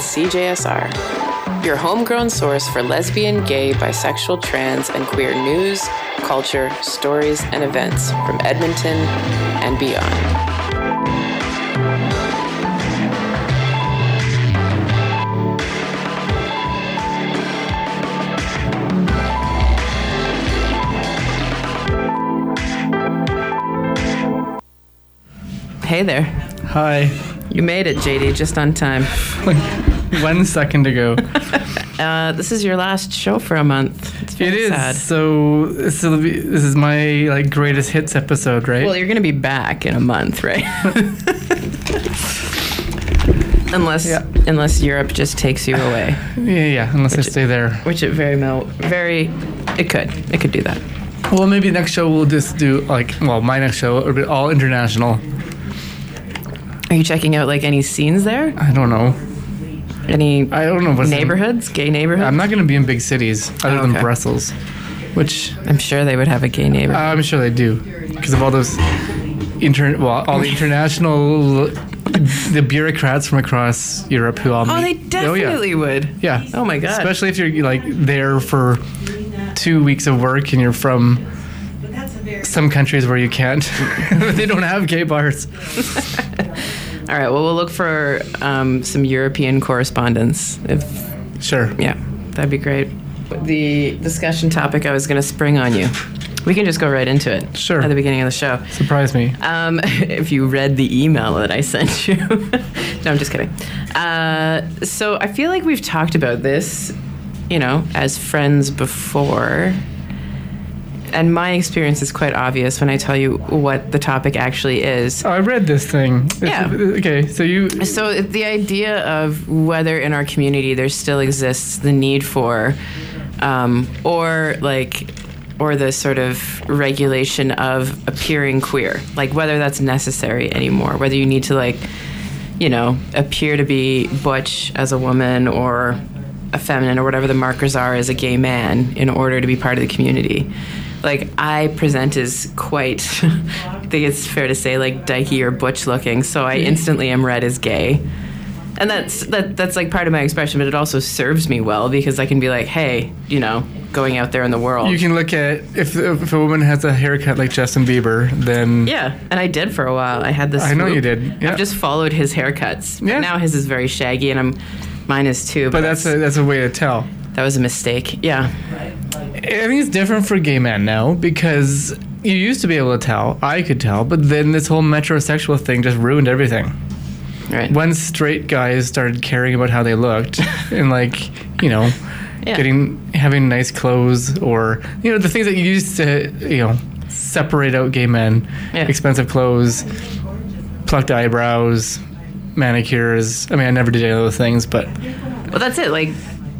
CJSR, your homegrown source for lesbian, gay, bisexual, trans, and queer news, culture, stories, and events from Edmonton and beyond. Hey there. Hi. You made it, JD, just on time. Like one second ago. Uh, this is your last show for a month. It's It is. sad. So this this is my like greatest hits episode, right? Well, you're going to be back in a month, right? unless Yeah. unless Europe just takes you away, yeah, yeah. Unless I stay there. which it very mel- very it could it could do that. Well, maybe next show we'll just do like well, my next show will be all international. Are you checking out like any scenes there? I don't know. Any I don't know what's in- neighborhoods, gay neighborhoods? I'm not going to be in big cities other Oh, than okay. Brussels, which I'm sure they would have a gay neighborhood. Uh, I'm sure they do because of all those inter well, all the international the bureaucrats from across Europe who all oh, they oh, meet. definitely would. yeah. Oh my god. Especially if you're like there for two weeks of work and you're from some countries where you can't, they don't have gay bars. All right. Well, we'll look for um, some European correspondence. If Sure. yeah, that'd be great. The discussion topic I was going to spring on you. We can just go right into it. Sure. At the beginning of the show. Surprise me. Um, if you read the email that I sent you. no, I'm just kidding. Uh, so I feel like we've talked about this, you know, as friends before. And my experience is quite obvious when I tell you what the topic actually is. Oh, I read this thing. It's- Yeah. Okay, so you. So the idea of whether in our community there still exists the need for, um, or like, or the sort of regulation of appearing queer, like whether that's necessary anymore, whether you need to like, you know, appear to be butch as a woman or a feminine or whatever the markers are as a gay man in order to be part of the community. Like I present as quite, I think it's fair to say like dykey or butch looking, so I instantly am read as gay. And that's that that's like part of my expression, but it also serves me well because I can be like, hey, you know, going out there in the world. You can look at if, if a woman has a haircut like Justin Bieber, then yeah, and I did for a while. I had this. I know you did, yeah. I've just followed his haircuts. Yeah. Now his is very shaggy, and I'm mine is too. But that's a, that's a way to tell. That was a mistake. Yeah. I think it's different for gay men now because you used to be able to tell. I could tell, but then this whole metrosexual thing just ruined everything. Right. When straight guys started caring about how they looked and like, you know, Yeah. getting having nice clothes or you know the things that you used to you know separate out gay men, Yeah. expensive clothes, plucked eyebrows, manicures. I mean, I never did any of those things, but well, that's it. Like,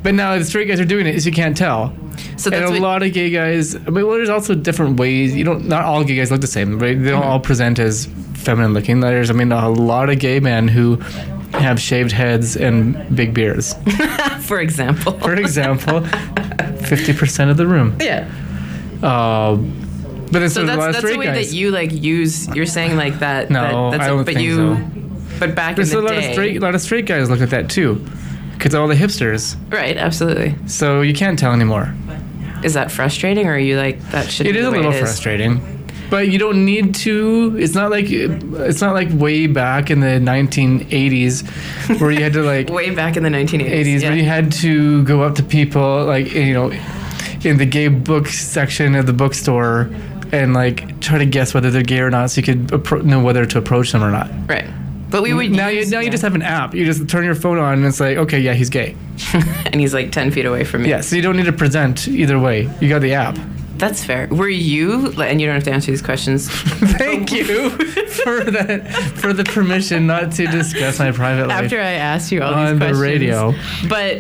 but now the straight guys are doing it, you can't tell. so and a what, lot of gay guys. I mean, well, there's also different ways. You don't. Not all gay guys look the same. Right? They don't Mm-hmm. all present as feminine looking. There's. I mean, a lot of gay men who have shaved heads and big beards. for example. For example, fifty percent of the room. yeah. Uh, but then So a that's that's the way guys. that you like use. You're saying like that. No, that, that's I don't but think you. so. But back There's in a the lot day, of straight. A lot of straight guys look at that too, because all the hipsters. right? Absolutely. So you can't tell anymore. Is that frustrating, or are you like that? Should It be is a way little it is? frustrating. But you don't need to. It's not like it's not like way back in the 1980s where you had to like Way back in the 1980s. 80s yeah. where you had to go up to people like you know in the gay book section of the bookstore and like try to guess whether they're gay or not, so you could appro- know whether to approach them or not. right. But we would Now you use- now you just have an app. You just turn your phone on and it's like, okay, yeah, he's gay. and he's like 10 feet away from me. Yeah, so you don't need to present either way. You got the app. That's fair. Were you, and you don't have to answer these questions, Thank you for that for the permission not to discuss my private life. after I asked you all On these the questions. radio. But,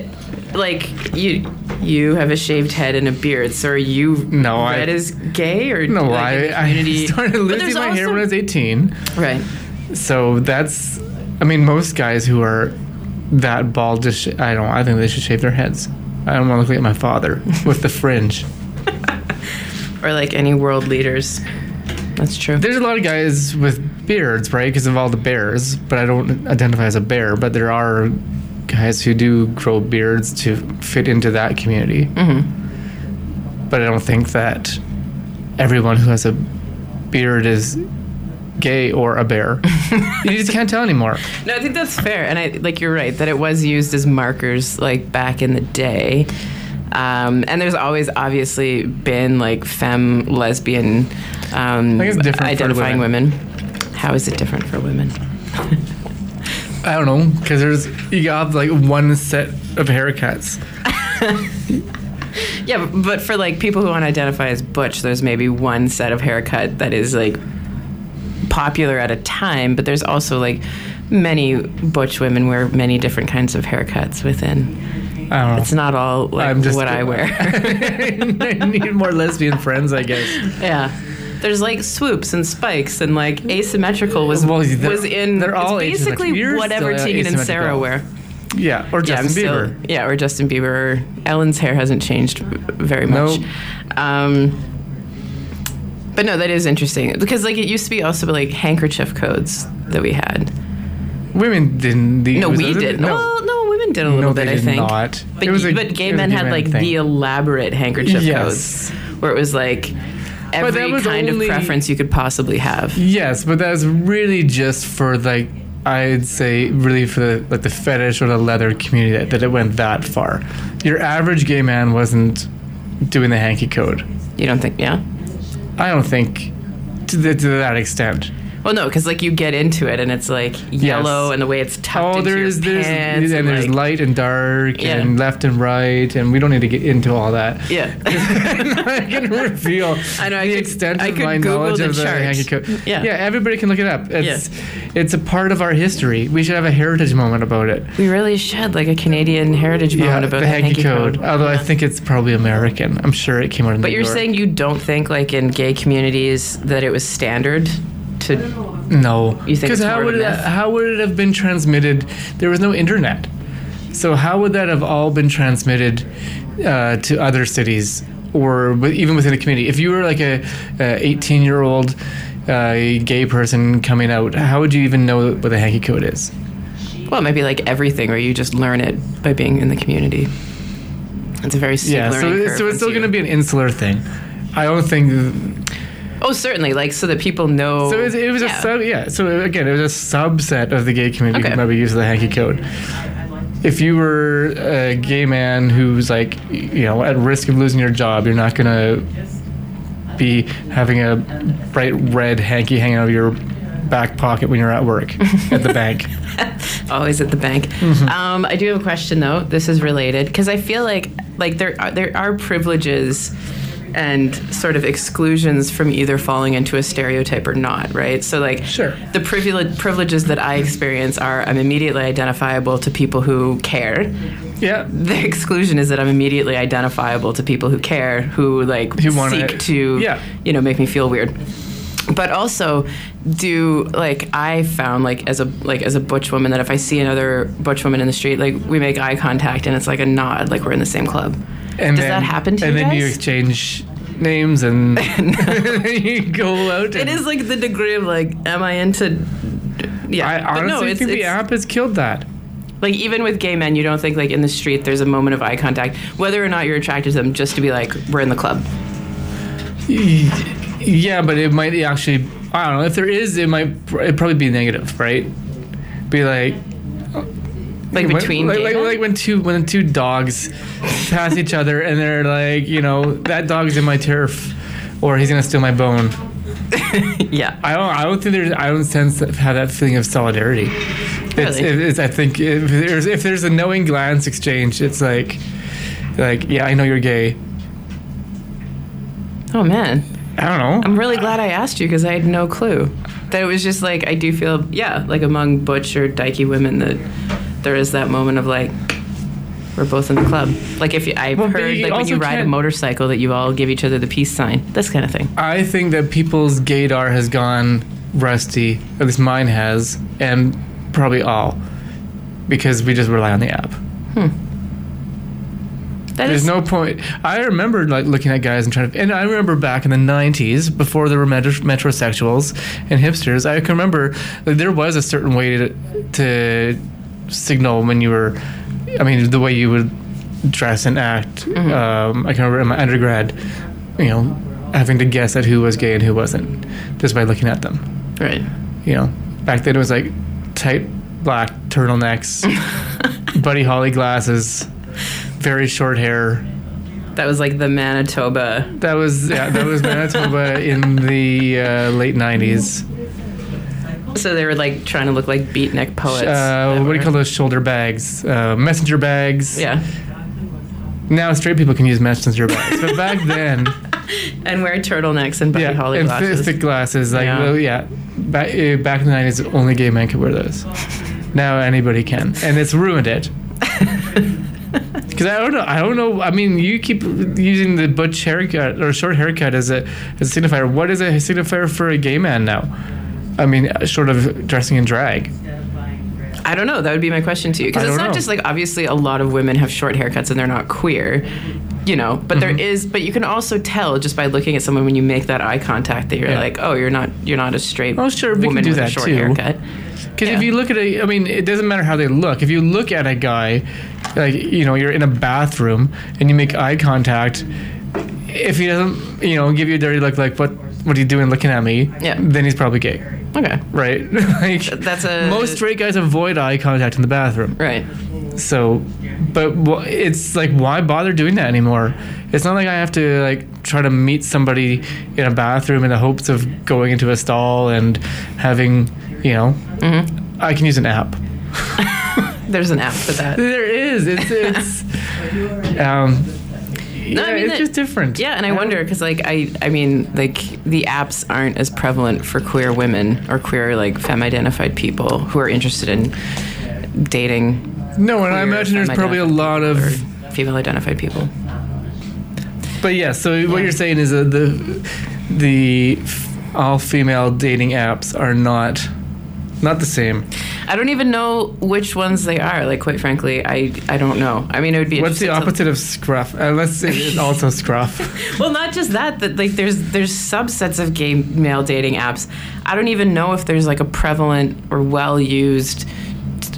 like, you you have a shaved head and a beard, so are you No, I- read as gay or no, like, I, I started losing my hair when I was 18. Right. So that's, I mean, most guys who are that bald just, sh- I don't, I think they should shave their heads. I don't want to look like my father with the fringe. Or like any world leaders. That's true. There's a lot of guys with beards, right? Because of all the bears, but I don't identify as a bear. But there are guys who do grow beards to fit into that community. Mm-hmm. But I don't think that everyone who has a beard is gay or a bear. you just can't tell anymore. No, I think that's fair, and I like you're right that it was used as markers like back in the day. Um, and there's always obviously been like femme, lesbian, um, I think it's different for identifying women. women. How is it different for women? I don't know because there's you got like one set of haircuts. Yeah, but for like people who want to identify as butch, there's maybe one set of haircut that is like popular at a time, but there's also like many butch women wear many different kinds of haircuts within. I don't know. It's not all like what I wear. I need more lesbian friends, I guess. yeah. There's like swoops and spikes and like asymmetrical was Well, was in they're all it's basically. Whatever Tegan and Sara wear. Yeah, or Yeah, Justin still- Bieber. yeah, or Justin Bieber. Ellen's hair hasn't changed very much. Nope. Um, but no, that is interesting because like it used to be also like handkerchief codes that we had. Women didn't. The, No, we did. No, Well, no, women did a little no, bit. they I think. not. But, was a- but gay was men had like thing. the elaborate handkerchief Yes. codes where it was like every was kind only- of preference you could possibly have. Yes, but that's really just for like I'd say really for the like the fetish or the leather community that, that it went that far. Your average gay man wasn't doing the hanky code. You don't think? Yeah. I don't think to, the, to that extent. Well, no, because like you get into it and it's like yellow and the way it's tucked Oh, into there's there's and there's like, light and dark Yeah. and left and right and we don't need to get into all that. yeah. I can reveal I know, I the could- extent I of my Google knowledge the of the hanky code. Yeah. yeah, everybody can look it up. It's it's a part of our history. We should have a heritage moment about it. we really should like a Canadian heritage Yeah, moment about the hanky, code. Although I think it's probably American. I'm sure it came out in But New you're York. saying you don't think like in gay communities that it was standard to no? You think it's how more of would a it, myth? how would it have been transmitted? There was no internet, so how would that have all been transmitted uh, to other cities or even within a community? If you were like a 18 year old uh, gay person coming out, how would you even know what the hanky code is? well, maybe like everything where you just learn it by being in the community. It's a very steep Yeah, so, learning it- curve so it's once still you- going to be an insular thing. I don't think Oh, certainly, like so that people know. So it was, it was Yeah. a sub, yeah. So again, it was a subset of the gay community Okay. who maybe use the hanky code. If you were a gay man who's like, you know, at risk of losing your job, you're not gonna be having a bright red hanky hanging out of your back pocket when you're at work at the bank. always at the bank. Mm-hmm. Um, I do have a question though. This is related because I feel like like there are, there are privileges and sort of exclusions from either falling into a stereotype or not, right? So like Sure. the privilege privileges that I experience are I'm immediately identifiable to people who care. Yeah. The exclusion is that I'm immediately identifiable to people who care, who like Who seek to yeah. you know make me feel weird but also do like i found like as a like as a butch woman that if i see another butch woman in the street like we make eye contact and it's like a nod like we're in the same club And Does then, that happen to and you And then you exchange names and you go out. It is like the degree of like am i into yeah I but honestly no it's, think the it's app has killed that. like even with gay men you don't think like in the street there's a moment of eye contact whether or not you're attracted to them just to be like we're in the club Yeah, but it might actually. I don't know if there is. It might. It'd probably be negative, right? Be like. Like when- between like, like, like when two when two dogs pass each other and they're like you know that dog's in my turf or he's gonna steal my bone. Yeah. I don't I don't think there's I don't sense that, have that feeling of solidarity. It's, Really? it- it's I think if there's if there's a knowing glance exchange it's like like yeah I know you're gay. Oh man. I don't know. I'm really glad I asked you because I had no clue. That it was just like I do feel yeah, like among butch or dykey women that there is that moment of like we're both in the club. Like if you, I've Well, heard like when you ride a motorcycle that you all give each other the peace sign. This kind of thing. I think that people's gaydar has gone rusty. At least mine has, and probably all, because we just rely on the app. Hmm. That There's is- no point. I remember like looking at guys and trying to, and I remember back in the '90s before there were metro, metrosexuals and hipsters. I can remember like, there was a certain way to, to signal when you were. I mean, the way you would dress and act. Mm-hmm. Um, I can remember in my undergrad, you know, having to guess at who was gay and who wasn't just by looking at them. right. You know, back then it was like tight black turtlenecks, Buddy Holly glasses, very short hair. That was like the Manitoba. That was yeah, that was Manitoba in the uh, late '90s. So they were like trying to look like beatnik poets. Uh, what do you call those shoulder bags? Uh, messenger bags. Yeah. Now straight people can use messenger bags, but back then, And wear turtlenecks and Buddy yeah, Holly and glasses. thick glasses. Like Yeah. well, yeah, back, uh, back in the '90s, only gay men could wear those. Now anybody can, and it's ruined it. Because I don't know, I don't know. I mean, you keep using the butch haircut or short haircut as a as a signifier. What is a signifier for a gay man now? I mean, sort of dressing in drag. I don't know. That would be my question to you. Because it's don't know. just like obviously a lot of women have short haircuts and they're not queer, you know. But there Mm-hmm. is, but you can also tell just by looking at someone when you make that eye contact that you're Yeah. like, oh, you're not, you're not a straight Oh, sure, we can woman do with a that short too. haircut. Because Yeah. if you look at a, I mean, it doesn't matter how they look. If you look at a guy, like you know, you're in a bathroom and you make eye contact. If he doesn't, you know, give you a dirty look, like what, what are you doing looking at me? Yeah. Then he's probably gay, Okay, right? like that's a most straight guys avoid eye contact in the bathroom. right. So, but wh- it's like, why bother doing that anymore? It's not like I have to like try to meet somebody in a bathroom in the hopes of going into a stall and having, you know, Mm-hmm. I can use an app. There's an app for that. There is. It's it's. um, yeah, I mean, it's that- just different. Yeah, and I wonder because, like, I, I mean, like, the apps aren't as prevalent for queer women or queer, like, femme-identified people who are interested in dating. No, and I imagine there's probably a lot of. female-identified people. But yeah, so what you're saying is that the the all female dating apps are not not the same. I don't even know which ones they are. Like, quite frankly, I, I don't know. I mean, it would be. What's the interesting to- opposite of scruff? Uh, let's say it's also scruff. Well, not just that. That like there's there's subsets of gay male dating apps. I don't even know if there's like a prevalent or well used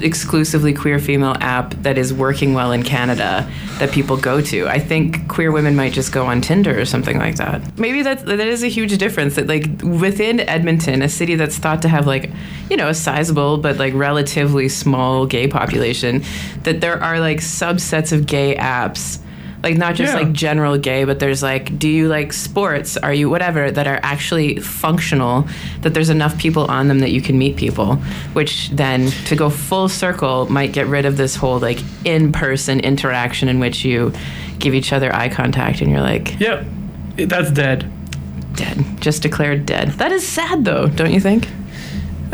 exclusively queer female app that is working well in Canada that people go to. I think queer women might just go on Tinder or something like that. Maybe that that is a huge difference that like within Edmonton, a city that's thought to have like, you know, a sizable but like relatively small gay population, that there are like subsets of gay apps like not just Yeah. like general gay but there's like do you like sports are you whatever that are actually functional that there's enough people on them that you can meet people which then to go full circle might get rid of this whole like in-person interaction in which you give each other eye contact and you're like yep, that's dead. dead just declared dead that is sad though don't you think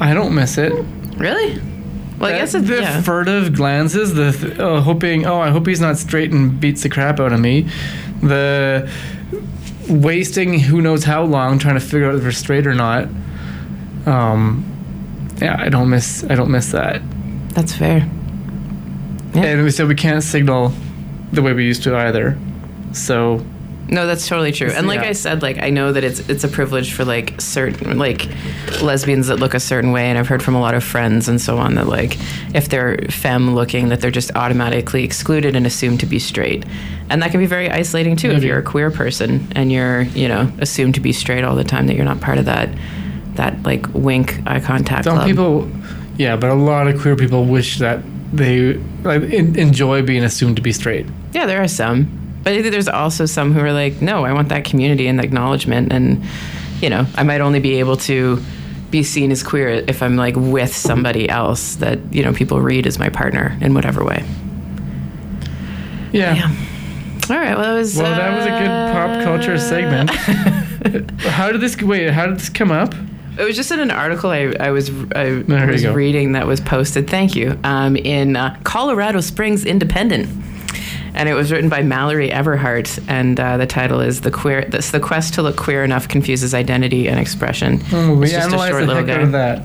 I don't miss it. really well i guess it's the yeah. furtive glances, the th- oh, hoping, oh, I hope he's not straight and beats the crap out of me. The wasting who knows how long trying to figure out if they're straight or not. Um, yeah, I don't miss. I don't miss that. that's fair Yeah. And we said we can't signal the way we used to either. So No, that's totally true. And like Yeah. I said, like I know that it's it's a privilege for like certain like lesbians that look a certain way, and I've heard from a lot of friends and so on that like if they're femme looking, that they're just automatically excluded and assumed to be straight, and that can be very isolating too if mm-hmm. you're a queer person and you're you know assumed to be straight all the time that you're not part of that that like wink eye contact some club. people, yeah, but a lot of queer people wish that they like en- enjoy being assumed to be straight. Yeah, there are some. But I think there's also some who are like, no, I want that community and acknowledgement. And, you know, I might only be able to be seen as queer if I'm like with somebody else that, you know, people read as my partner in whatever way. Yeah. Yeah. All right. Well, that was. Well, that was a good pop culture segment. how did this wait? How did this come up? It was just in an article I, I was I was reading that was posted. Thank you. Um, in uh, Colorado Springs Independent, and it was written by Mallory Everhart, and uh, the title is "The Queer." This, the quest to look queer enough confuses identity and expression. Oh, we It's just a analyzed short the little heck out of that.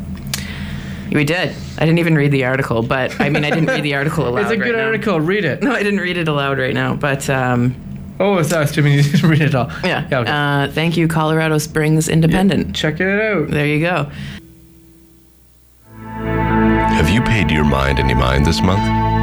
We did. I didn't even read the article, but I mean, I didn't read the article aloud. It's a right good now. article. Read it. No, I didn't read it aloud right now, but um, Oh, it's us, Jimmy. You didn't read it all. yeah. Yeah. Okay. uh, thank you, Colorado Springs Independent. Check it out. There you go. Have you paid your mind any mind this month?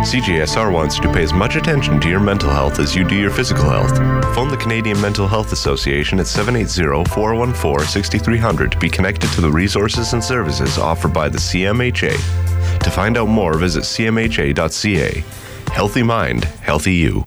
CJSR wants you to pay as much attention to your mental health as you do your physical health. Phone the Canadian Mental Health Association at 780-414-6300 to be connected to the resources and services offered by the CMHA. To find out more, visit cmha.ca. Healthy mind, healthy you.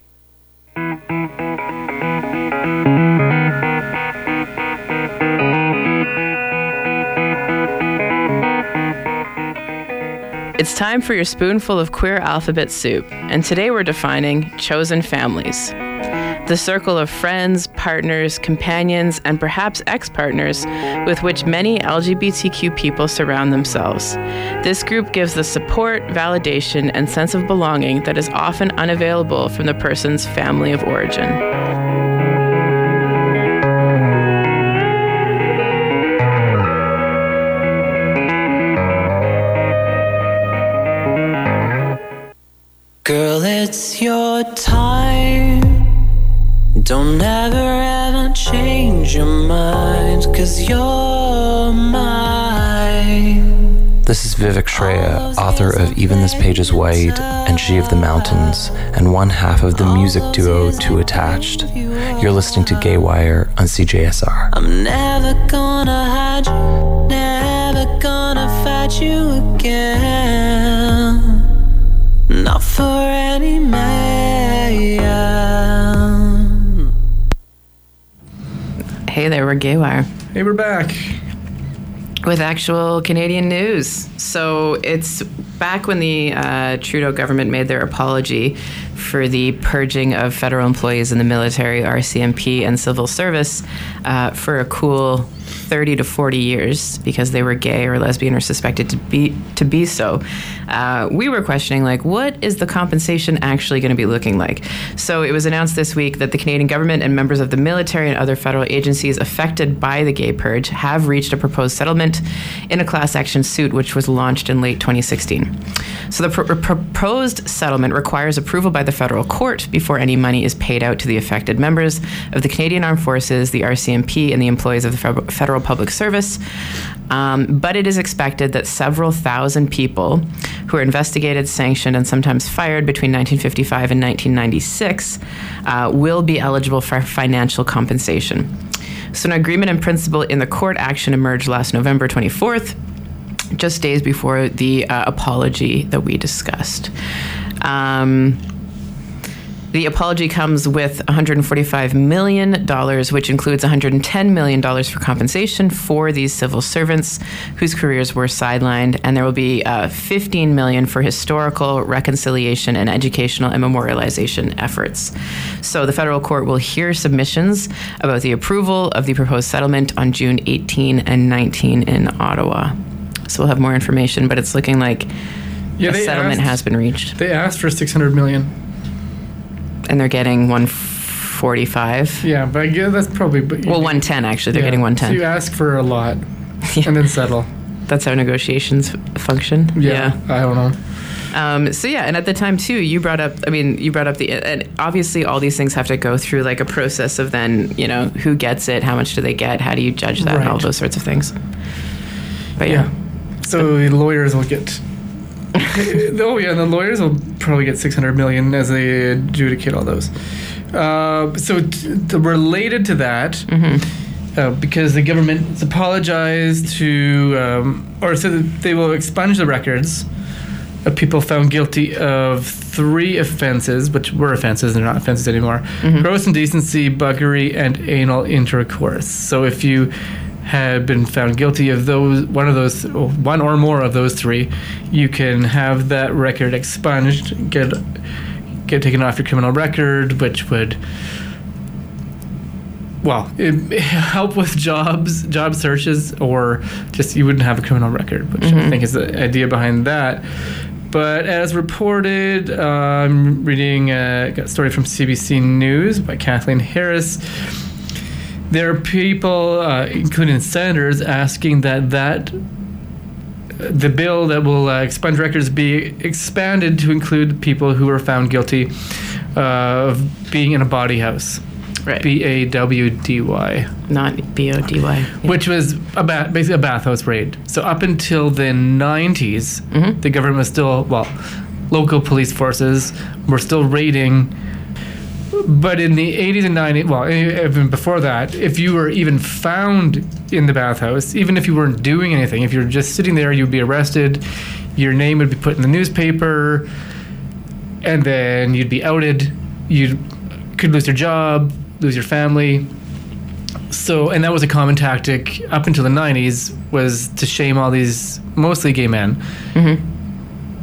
It's time for your spoonful of queer alphabet soup, and today we're defining chosen families. The circle of friends, partners, companions, and perhaps ex partners with which many LGBTQ people surround themselves. This group gives the support, validation, and sense of belonging that is often unavailable from the person's family of origin. It's your time. Don't ever ever change your mind, cause you're mine. This is Vivek Shraya, author of Even This Page is White and She of the Mountains, and one half of the music duo Too Attached. You're listening to Gay Wire on CJSR. I'm never gonna hide you, never gonna fight you again. Not for any man. Hey there, we're Gaywire. Hey, we're back. with actual Canadian news. So it's back when the uh, Trudeau government made their apology for the purging of federal employees in the military, RCMP, and civil service uh, for a cool 30 to 40 years because they were gay or lesbian or suspected to be to be so. Uh, we were questioning like, what is the compensation actually going to be looking like? So it was announced this week that the Canadian government and members of the military and other federal agencies affected by the gay purge have reached a proposed settlement in a class action suit, which was launched in late 2016. So the pr- proposed settlement requires approval by the federal court before any money is paid out to the affected members of the Canadian Armed Forces, the RCMP, and the employees of the Federal- Federal Public Service. Um, but it is expected that several thousand people who are investigated, sanctioned, and sometimes fired between 1955 and 1996 uh, will be eligible for financial compensation. So, an agreement in principle in the court action emerged last November 24th, just days before the uh, apology that we discussed. Um, the apology comes with $145 million, which includes $110 million for compensation for these civil servants whose careers were sidelined, and there will be uh, 15 million for historical, reconciliation, and educational and memorialization efforts. So the federal court will hear submissions about the approval of the proposed settlement on June 18 and 19 in Ottawa. So we'll have more information, but it's looking like Yeah, a settlement asked- has been reached, They asked for 600 million. And they're getting 145. Yeah, but I guess that's probably. But Well, 110 actually. They're yeah. getting So 110. you ask for a lot Yeah. and then settle. That's how negotiations function. Yeah, I don't know. Um, so yeah, and at the time too, you brought up. I mean, you brought up the. And obviously, all these things have to go through like a process of then you know who gets it, how much do they get, how do you judge that, and all Right. those sorts of things. But yeah, Yeah. So the lawyers will get. oh yeah, and the lawyers will probably get 600 million as they adjudicate all those. Uh, so t- t- related to that, Mm-hmm. uh, because the government apologized to, um, or so that they will expunge the records of people found guilty of three offenses, which were offenses, they're not offenses anymore: Mm-hmm. gross indecency, buggery, and anal intercourse. So if you had been found guilty of those one of those one or more of those three, you can have that record expunged, get get taken off your criminal record, which would well, it, help with jobs, job searches, or just you wouldn't have a criminal record, which I think is the idea behind that. But as reported, uh, I'm reading a story from CBC News by Kathleen Harris. There are people, uh, including senators, asking that that the bill that will uh, expunge records be expanded to include people who were found guilty of being in a bawdy house. Right. B A W D Y, Not B O D Y. which was a ba- basically a bathhouse raid. So up until the 90s, the government was still well, local police forces were still raiding. But in the 80s and 90s, well, even before that, if you were even found in the bathhouse, even if you weren't doing anything, if you were just sitting there, you'd be arrested. Your name would be put in the newspaper, and then you'd be outed. You could lose your job, lose your family. So, and that was a common tactic up until the 90s was to shame all these mostly gay men mm-hmm.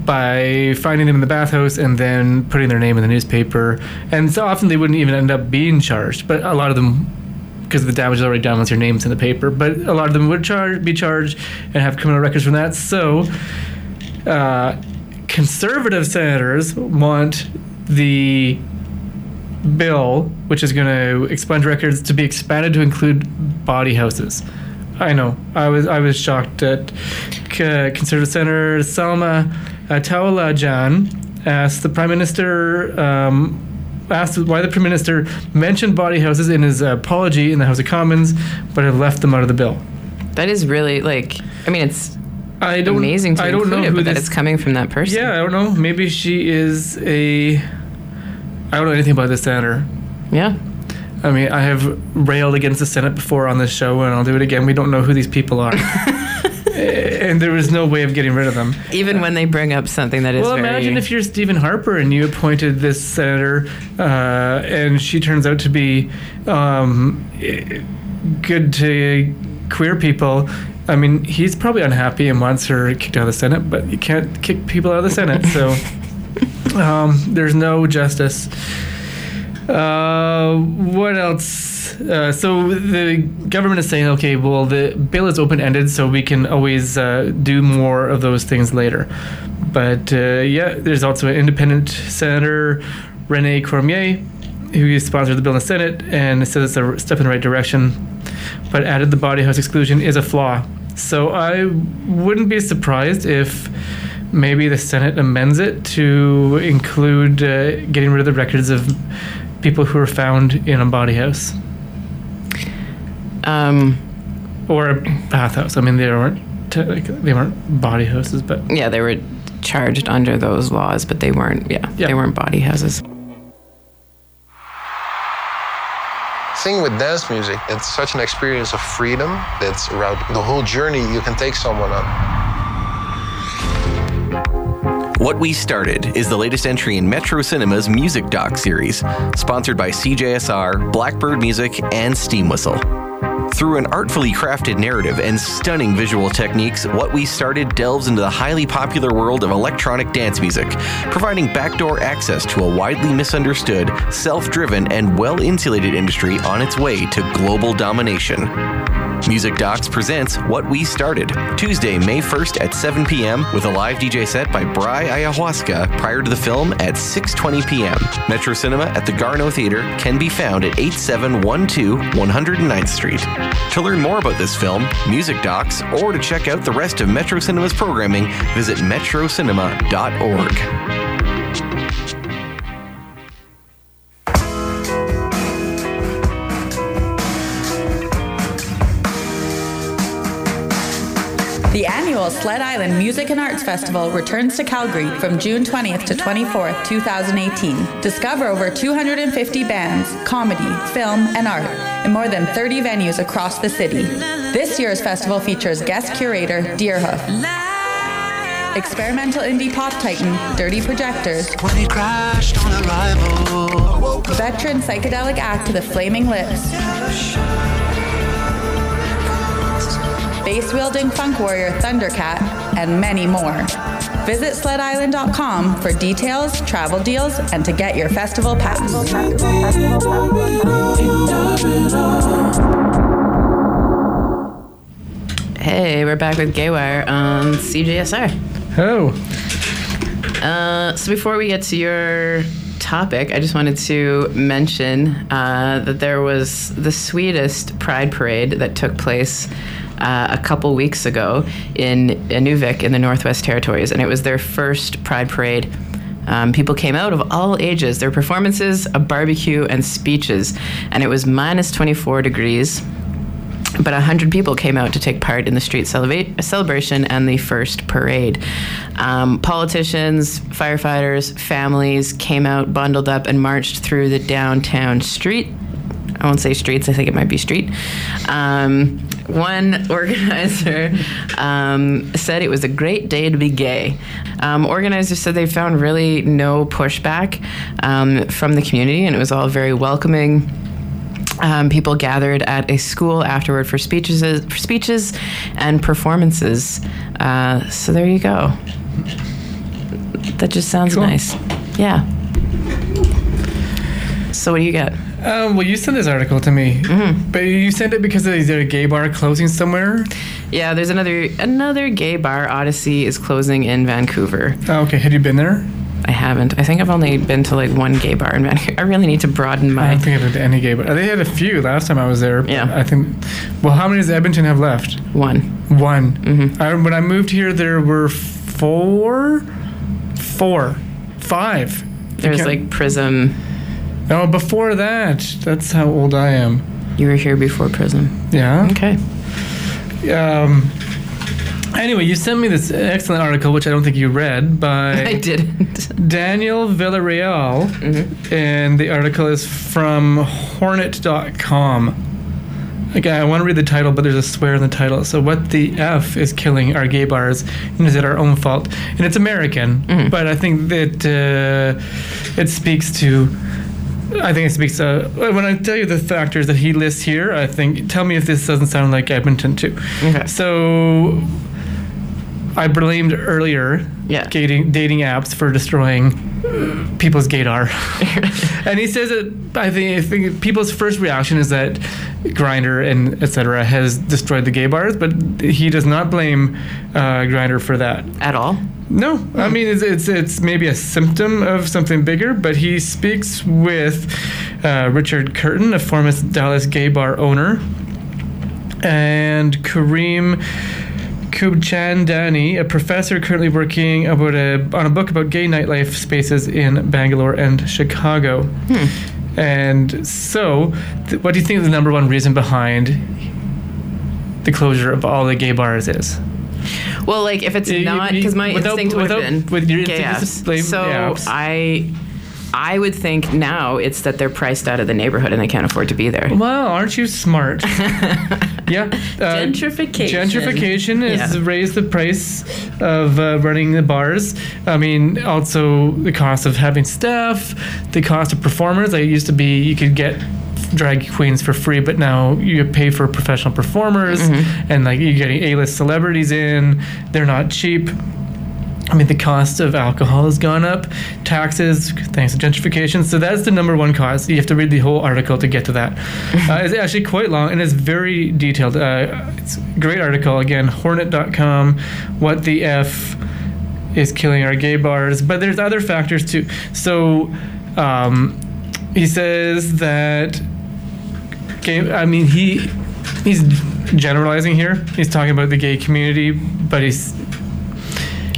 By finding them in the bathhouse and then putting their name in the newspaper. And so often they wouldn't even end up being charged, but a lot of them, because the damage is already done once your name's in the paper, but a lot of them would be charged and have criminal records from that. So, uh, conservative senators want the bill, which is going to expunge records, to be expanded to include bawdy houses. I know. I was I was shocked that C- Conservative Senator Salma uh, Ataullahjan asked the Prime Minister um, asked why the Prime Minister mentioned bawdy houses in his apology in the House of Commons, but had left them out of the bill. That is really like. I mean, it's I don't amazing to I don't know it, who but that it's coming from that person. Yeah, I don't know. Maybe she is a. I don't know anything about this senator. Yeah. I mean, I have railed against the Senate before on this show, and I'll do it again. We don't know who these people are, and there was no way of getting rid of them. Even when they bring up something that is Well, imagine if you're Stephen Harper and you appointed this senator, uh, and she turns out to be um, good to queer people. I mean, he's probably unhappy and wants her kicked out of the Senate, but you can't kick people out of the Senate, so um, there's no justice. Uh, what else? Uh, so the government is saying, okay, well, the bill is open ended, so we can always uh, do more of those things later. But uh, yeah, there's also an independent senator, Rene Cormier, who sponsored the bill in the Senate and says it's a step in the right direction, but added the bawdy house exclusion is a flaw. So I wouldn't be surprised if maybe the Senate amends it to include uh, getting rid of the records of people who were found in a bawdy house um, or a bathhouse. I mean, they weren't te- they weren't bawdy houses, but yeah, they were charged under those laws, but they weren't. Yeah, Yeah. they weren't bawdy houses. Singing with dance music, it's such an experience of freedom that's around the whole journey you can take someone on. What We Started is the latest entry in Metro Cinema's music doc series, sponsored by CJSR, Blackbird Music, and Steam Whistle. Through an artfully crafted narrative and stunning visual techniques, What We Started delves into the highly popular world of electronic dance music, providing backdoor access to a widely misunderstood, self driven, and well insulated industry on its way to global domination. Music Docs presents What We Started, Tuesday, May 1st at 7 p.m. with a live DJ set by Bry Ayahuasca prior to the film at 6.20 p.m. Metro Cinema at the Garneau Theater can be found at 8712 109th Street. To learn more about this film, Music Docs, or to check out the rest of Metro Cinema's programming, visit metrocinema.org. annual Sled Island Music and Arts Festival returns to Calgary from June 20th to 24th, 2018. Discover over 250 bands, comedy, film, and art in more than 30 venues across the city. This year's festival features guest curator Deerhoof, experimental indie pop titan Dirty Projectors, When he crashed on arrival. veteran psychedelic act The Flaming Lips, bass wielding funk warrior Thundercat, and many more. Visit sledisland.com for details, travel deals, and to get your festival pass. Hey, we're back with Gaywire on CJSR. oh, Uh, so before we get to your topic, I just wanted to mention uh, that there was the sweetest Pride Parade that took place uh, a couple weeks ago in Inuvik in the Northwest Territories, and it was their first Pride Parade. Um, people came out of all ages. There were performances, a barbecue, and speeches, and it was minus 24 degrees but 100 people came out to take part in the street celebra- celebration and the first parade. Um, politicians, firefighters, families came out, bundled up, and marched through the downtown street. I won't say streets, I think it might be street. Um, one organizer um, said it was a great day to be gay. Um, organizers said they found really no pushback um, from the community, and it was all very welcoming. Um, people gathered at a school afterward for speeches, for speeches and performances. Uh, so there you go. That just sounds Cool. nice. Yeah. So what do you got? Um, well, you sent this article to me, Mm-hmm. but you sent it because there's a gay bar closing somewhere. Yeah, there's another another gay bar. Odyssey is closing in Vancouver. Oh, okay, had you been there? I haven't. I think I've only been to like one gay bar in Vancouver. I really need to broaden my. I don't think I've been to any gay bar. They had a few last time I was there. Yeah. I think. Well, how many does Edmonton have left? One. One. Mm-hmm. I, when I moved here, there were four, four, five. There's like Prism. No, before that. That's how old I am. You were here before Prism. Yeah. Okay. Um. Anyway, you sent me this excellent article, which I don't think you read, by I didn't. Daniel Villarreal, Mm-hmm. and the article is from Hornet.com. Okay, I want to read the title, but there's a swear in the title. So, what the F is killing our gay bars, and is it our own fault? And it's American, Mm-hmm. but I think that uh, it speaks to. I think it speaks. Uh, when I tell you the factors that he lists here, I think tell me if this doesn't sound like Edmonton too. Okay. So, I blamed earlier Yeah. dating dating apps for destroying people's gaydar. and he says that I think I think people's first reaction is that Grindr and etc. has destroyed the gay bars, but he does not blame uh, Grindr for that. At all. No, I mean it's, it's it's maybe a symptom of something bigger, but he speaks with uh, Richard Curtin, a former Dallas gay bar owner, and Kareem Khubchandani, a professor currently working about a, on a book about gay nightlife spaces in Bangalore and Chicago. And so, th- what do you think the number one reason behind the closure of all the gay bars is? Well, like if it's You- not because my without- instinct would have been with your gay apps. to So apps. I, I would think now it's that they're priced out of the neighborhood and they can't afford to be there. Well, aren't you smart? yeah. uh, Gentrification. Gentrification has Yeah. raised the price of uh, running the bars. I mean, also the cost of having staff, the cost of performers. Like it used to be, you could get drag queens for free, but now you pay for professional performers, Mm-hmm. and like you're getting A-list celebrities in. They're not cheap. I mean, the cost of alcohol has gone up, taxes, thanks to gentrification. So that's the number one cause. You have to read the whole article to get to that. Uh, it's actually quite long and it's very detailed. Uh, it's a great article. Again, hornet.com. What the F is killing our gay bars. But there's other factors too. So um, he says that gay, I mean, he he's generalizing here. He's talking about the gay community, but he's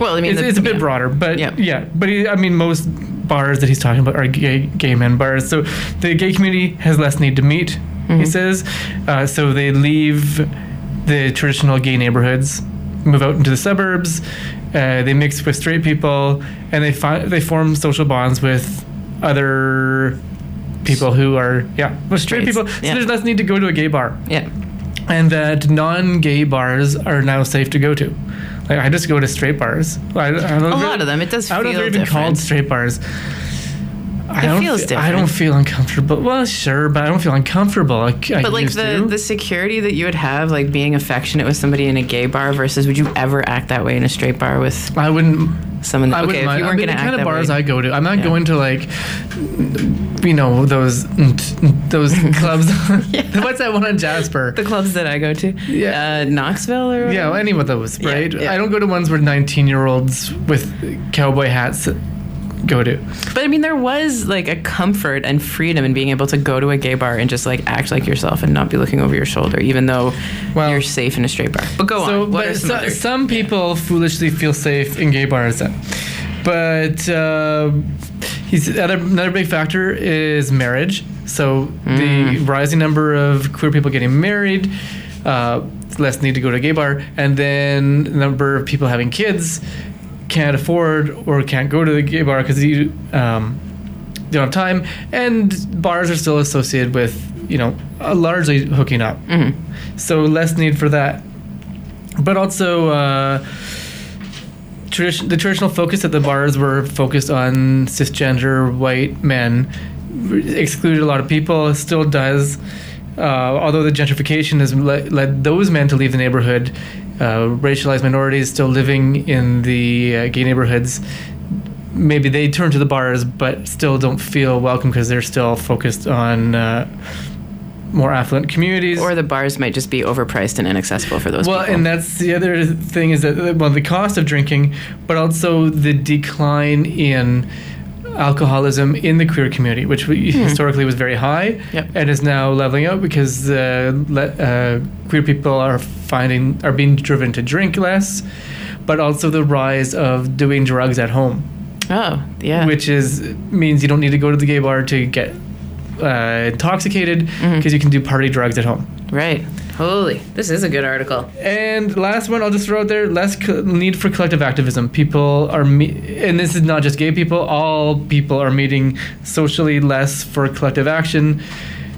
Well, I mean, it's, the- it's a bit yeah. broader, but Yeah. yeah. But he, I mean, most bars that he's talking about are gay, gay men bars. So the gay community has less need to meet. Mm-hmm. He says, uh, so they leave the traditional gay neighborhoods, move out into the suburbs. Uh, they mix with straight people, and they find they form social bonds with other people who are yeah, with straight people. So yeah. there's less need to go to a gay bar Yeah. and that non-gay bars are now safe to go to. Like I just go to straight bars. I, I don't A lot of them. It does I don't know if they're even different. called straight bars. I It don't feels fe- I don't feel uncomfortable. Well, sure, but I don't feel uncomfortable. Like, I But like the to. the security that you would have, like being affectionate with somebody in a gay bar, versus would you ever act that way in a straight bar with I wouldn't. someone? That, I okay, if you weren't mean, going the to act kind of bars way, I go to. I'm not Yeah. going to like, you know, those those clubs. What's that one on Jasper? the clubs that I go to, Yeah. uh, Knoxville or Yeah, well, any of those, Yeah, right? yeah. I don't go to ones where 19 year olds with cowboy hats go to. But I mean, there was like a comfort and freedom in being able to go to a gay bar and just like act like yourself and not be looking over your shoulder, even though Well- you're safe in a straight bar. But go So, on. What but some, so- other- some people foolishly feel safe in gay bars. Then. But uh, he's another, another big factor is marriage. So the rising number of queer people getting married, uh, less need to go to a gay bar, and then the number of people having kids can't afford or can't go to the gay bar because you um, don't have time, and bars are still associated with you know uh, largely hooking up. So less need for that but also uh, tradition, the traditional focus at the bars were focused on cisgender white men, excluded a lot of people, still does. Uh, although the gentrification has le- led those men to leave the neighborhood, uh, racialized minorities still living in the uh, gay neighborhoods. Maybe they turn to the bars, but still don't feel welcome because they're still focused on uh, more affluent communities. or the bars might just be overpriced and inaccessible for those Well, people. and that's the other thing is that well, the cost of drinking, but also the decline in alcoholism in the queer community, which we, historically was very high. Yep. and is now leveling out because uh, le- uh, queer people are finding are being driven to drink less, but also the rise of doing drugs at home, oh, yeah. which is means you don't need to go to the gay bar to get uh, intoxicated Mm-hmm. because you can do party drugs at home. right. Holy, this is a good article. And last one, I'll just throw out there: less co- need for collective activism. People are, me- and this is not just gay people. All people are meeting socially less for collective action.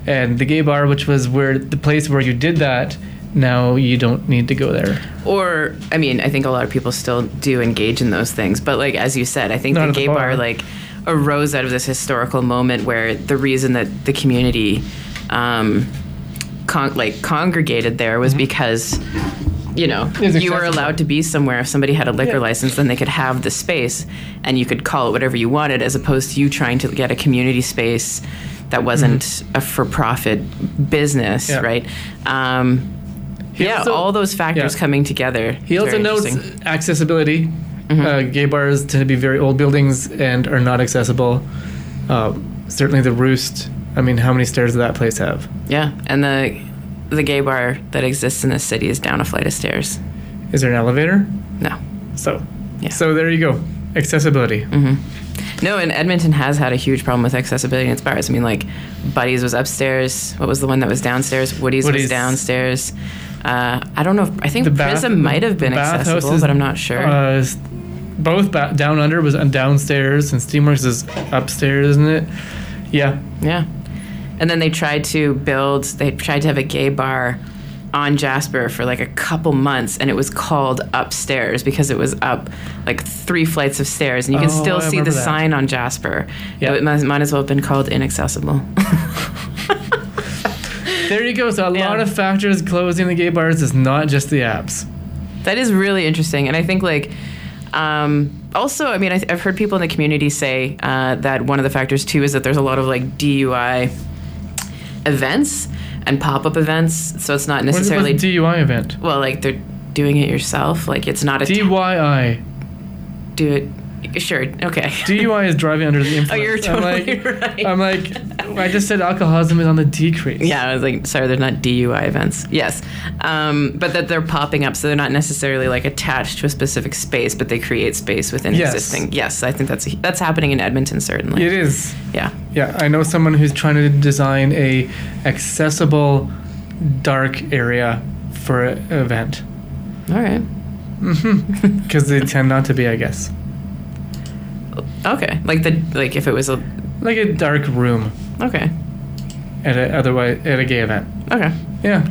And the gay bar, which was where the place where you did that, now you don't need to go there. Or, I mean, I think a lot of people still do engage in those things. But, like, as you said, I think Not the at the gay bar. bar. like, arose out of this historical moment where the reason that the community, um, con- like, congregated there was because, you know, you were allowed to be somewhere. If somebody had a liquor Yeah. license, then they could have the space and you could call it whatever you wanted, as opposed to you trying to get a community space that wasn't a for profit business, Mm-hmm. Yeah. right? Um, yeah, also- all those factors yeah. coming together. He also notes accessibility. Mm-hmm. Uh, gay bars tend to be very old buildings and are not accessible. Uh, certainly, the Roost. I mean, how many stairs does that place have? Yeah, and the the gay bar that exists in this city is down a flight of stairs. Is there an elevator? No, So, Yeah. so there you go. Accessibility. no, and Edmonton has had a huge problem with accessibility in its bars. I mean, like Buddy's was upstairs. What was the one that was downstairs? Woody's, Woody's. was downstairs. Uh, I don't know. If, I think The bath- Prism might have been accessible, is, but I'm not sure. Uh, both ba- down under was downstairs, and Steamworks is upstairs, isn't it? Yeah. Yeah. And then they tried to build, they tried to have a gay bar on Jasper for like a couple months, and it was called Upstairs because it was up like three flights of stairs. And you can Oh, still I see the that. sign on Jasper. Yeah. It might, might as well have been called Inaccessible. There you go. So a Yeah. lot of factors closing the gay bars is not just the apps. that is really interesting. And I think like, um, also, I mean, I I've heard people in the community say uh, that one of the factors too is that there's a lot of like DUI events and pop up events. So it's not necessarily a DUI event? Well, like they're doing it yourself. Like it's not a ta- DYI. do it. Sure. Okay. DUI is driving under the influence. Oh, you're I'm totally like, right. I'm like, I just said alcoholism is on the decrease. yeah, I was like, sorry, they're not DUI events. Yes, um, but that they're popping up, so they're not necessarily like attached to a specific space, but they create space within Yes. existing. Yes, I think that's that's happening in Edmonton certainly. It is. Yeah. Yeah, I know someone who's trying to design a accessible dark area for an event All right. because they tend not to be, I guess. Okay. Like the like if it was a Like a dark room okay. at a otherwise at a gay event. Okay. Yeah.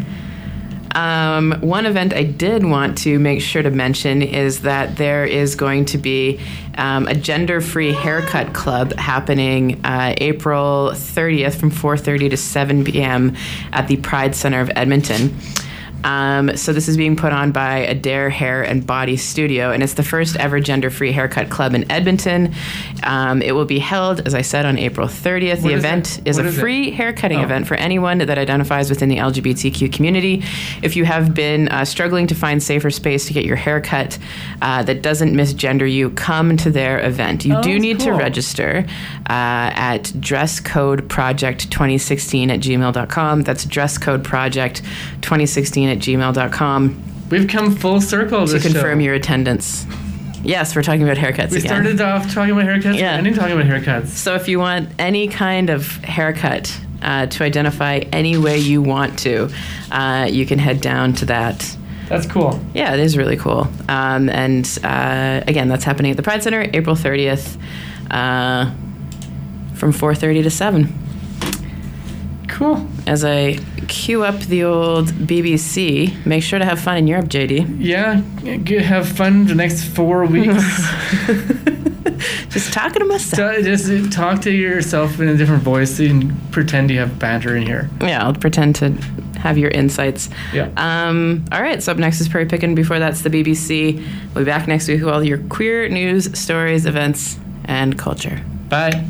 Um, one event I did want to make sure to mention is that there is going to be um, a gender-free haircut club happening uh, April 30th from 4:30 to 7 p.m. at the Pride Center of Edmonton. Um, so this is being put on by Adair Hair and Body Studio, and it's the first ever gender-free haircut club in Edmonton. Um, it will be held, as I said, on April 30th. the is event it? is What a is it? free haircutting Oh. event for anyone that identifies within the LGBTQ community. If you have been uh, struggling to find safer space to get your haircut uh, that doesn't misgender you, come to their event. You Oh, do need to register uh, at dresscodeproject2016 at gmail.com. That's dresscodeproject2016 at gmail.com We've come full circle to confirm show. your attendance. Yes, we're talking about haircuts We again. started off talking about haircuts. Yeah. Ending talking about haircuts. So if you want any kind of haircut uh, to identify any way you want to, uh, you can head down to that. That's cool. Yeah, it is really cool. Um, and uh, again, that's happening at the Pride Center, April 30th, uh, from 4:30 to 7. Cool. As I queue up the old BBC, make sure to have fun in Europe, JD. Yeah. g- Have fun the next four weeks. Just talking to myself. Just talk to yourself in a different voice and pretend you have banter in here. Yeah, I'll pretend to have your insights. Yeah. Um, all right, so up next is Prairie Pickin'. Before that's the BBC. We'll be back next week with all your queer news, stories, events, and culture. Bye.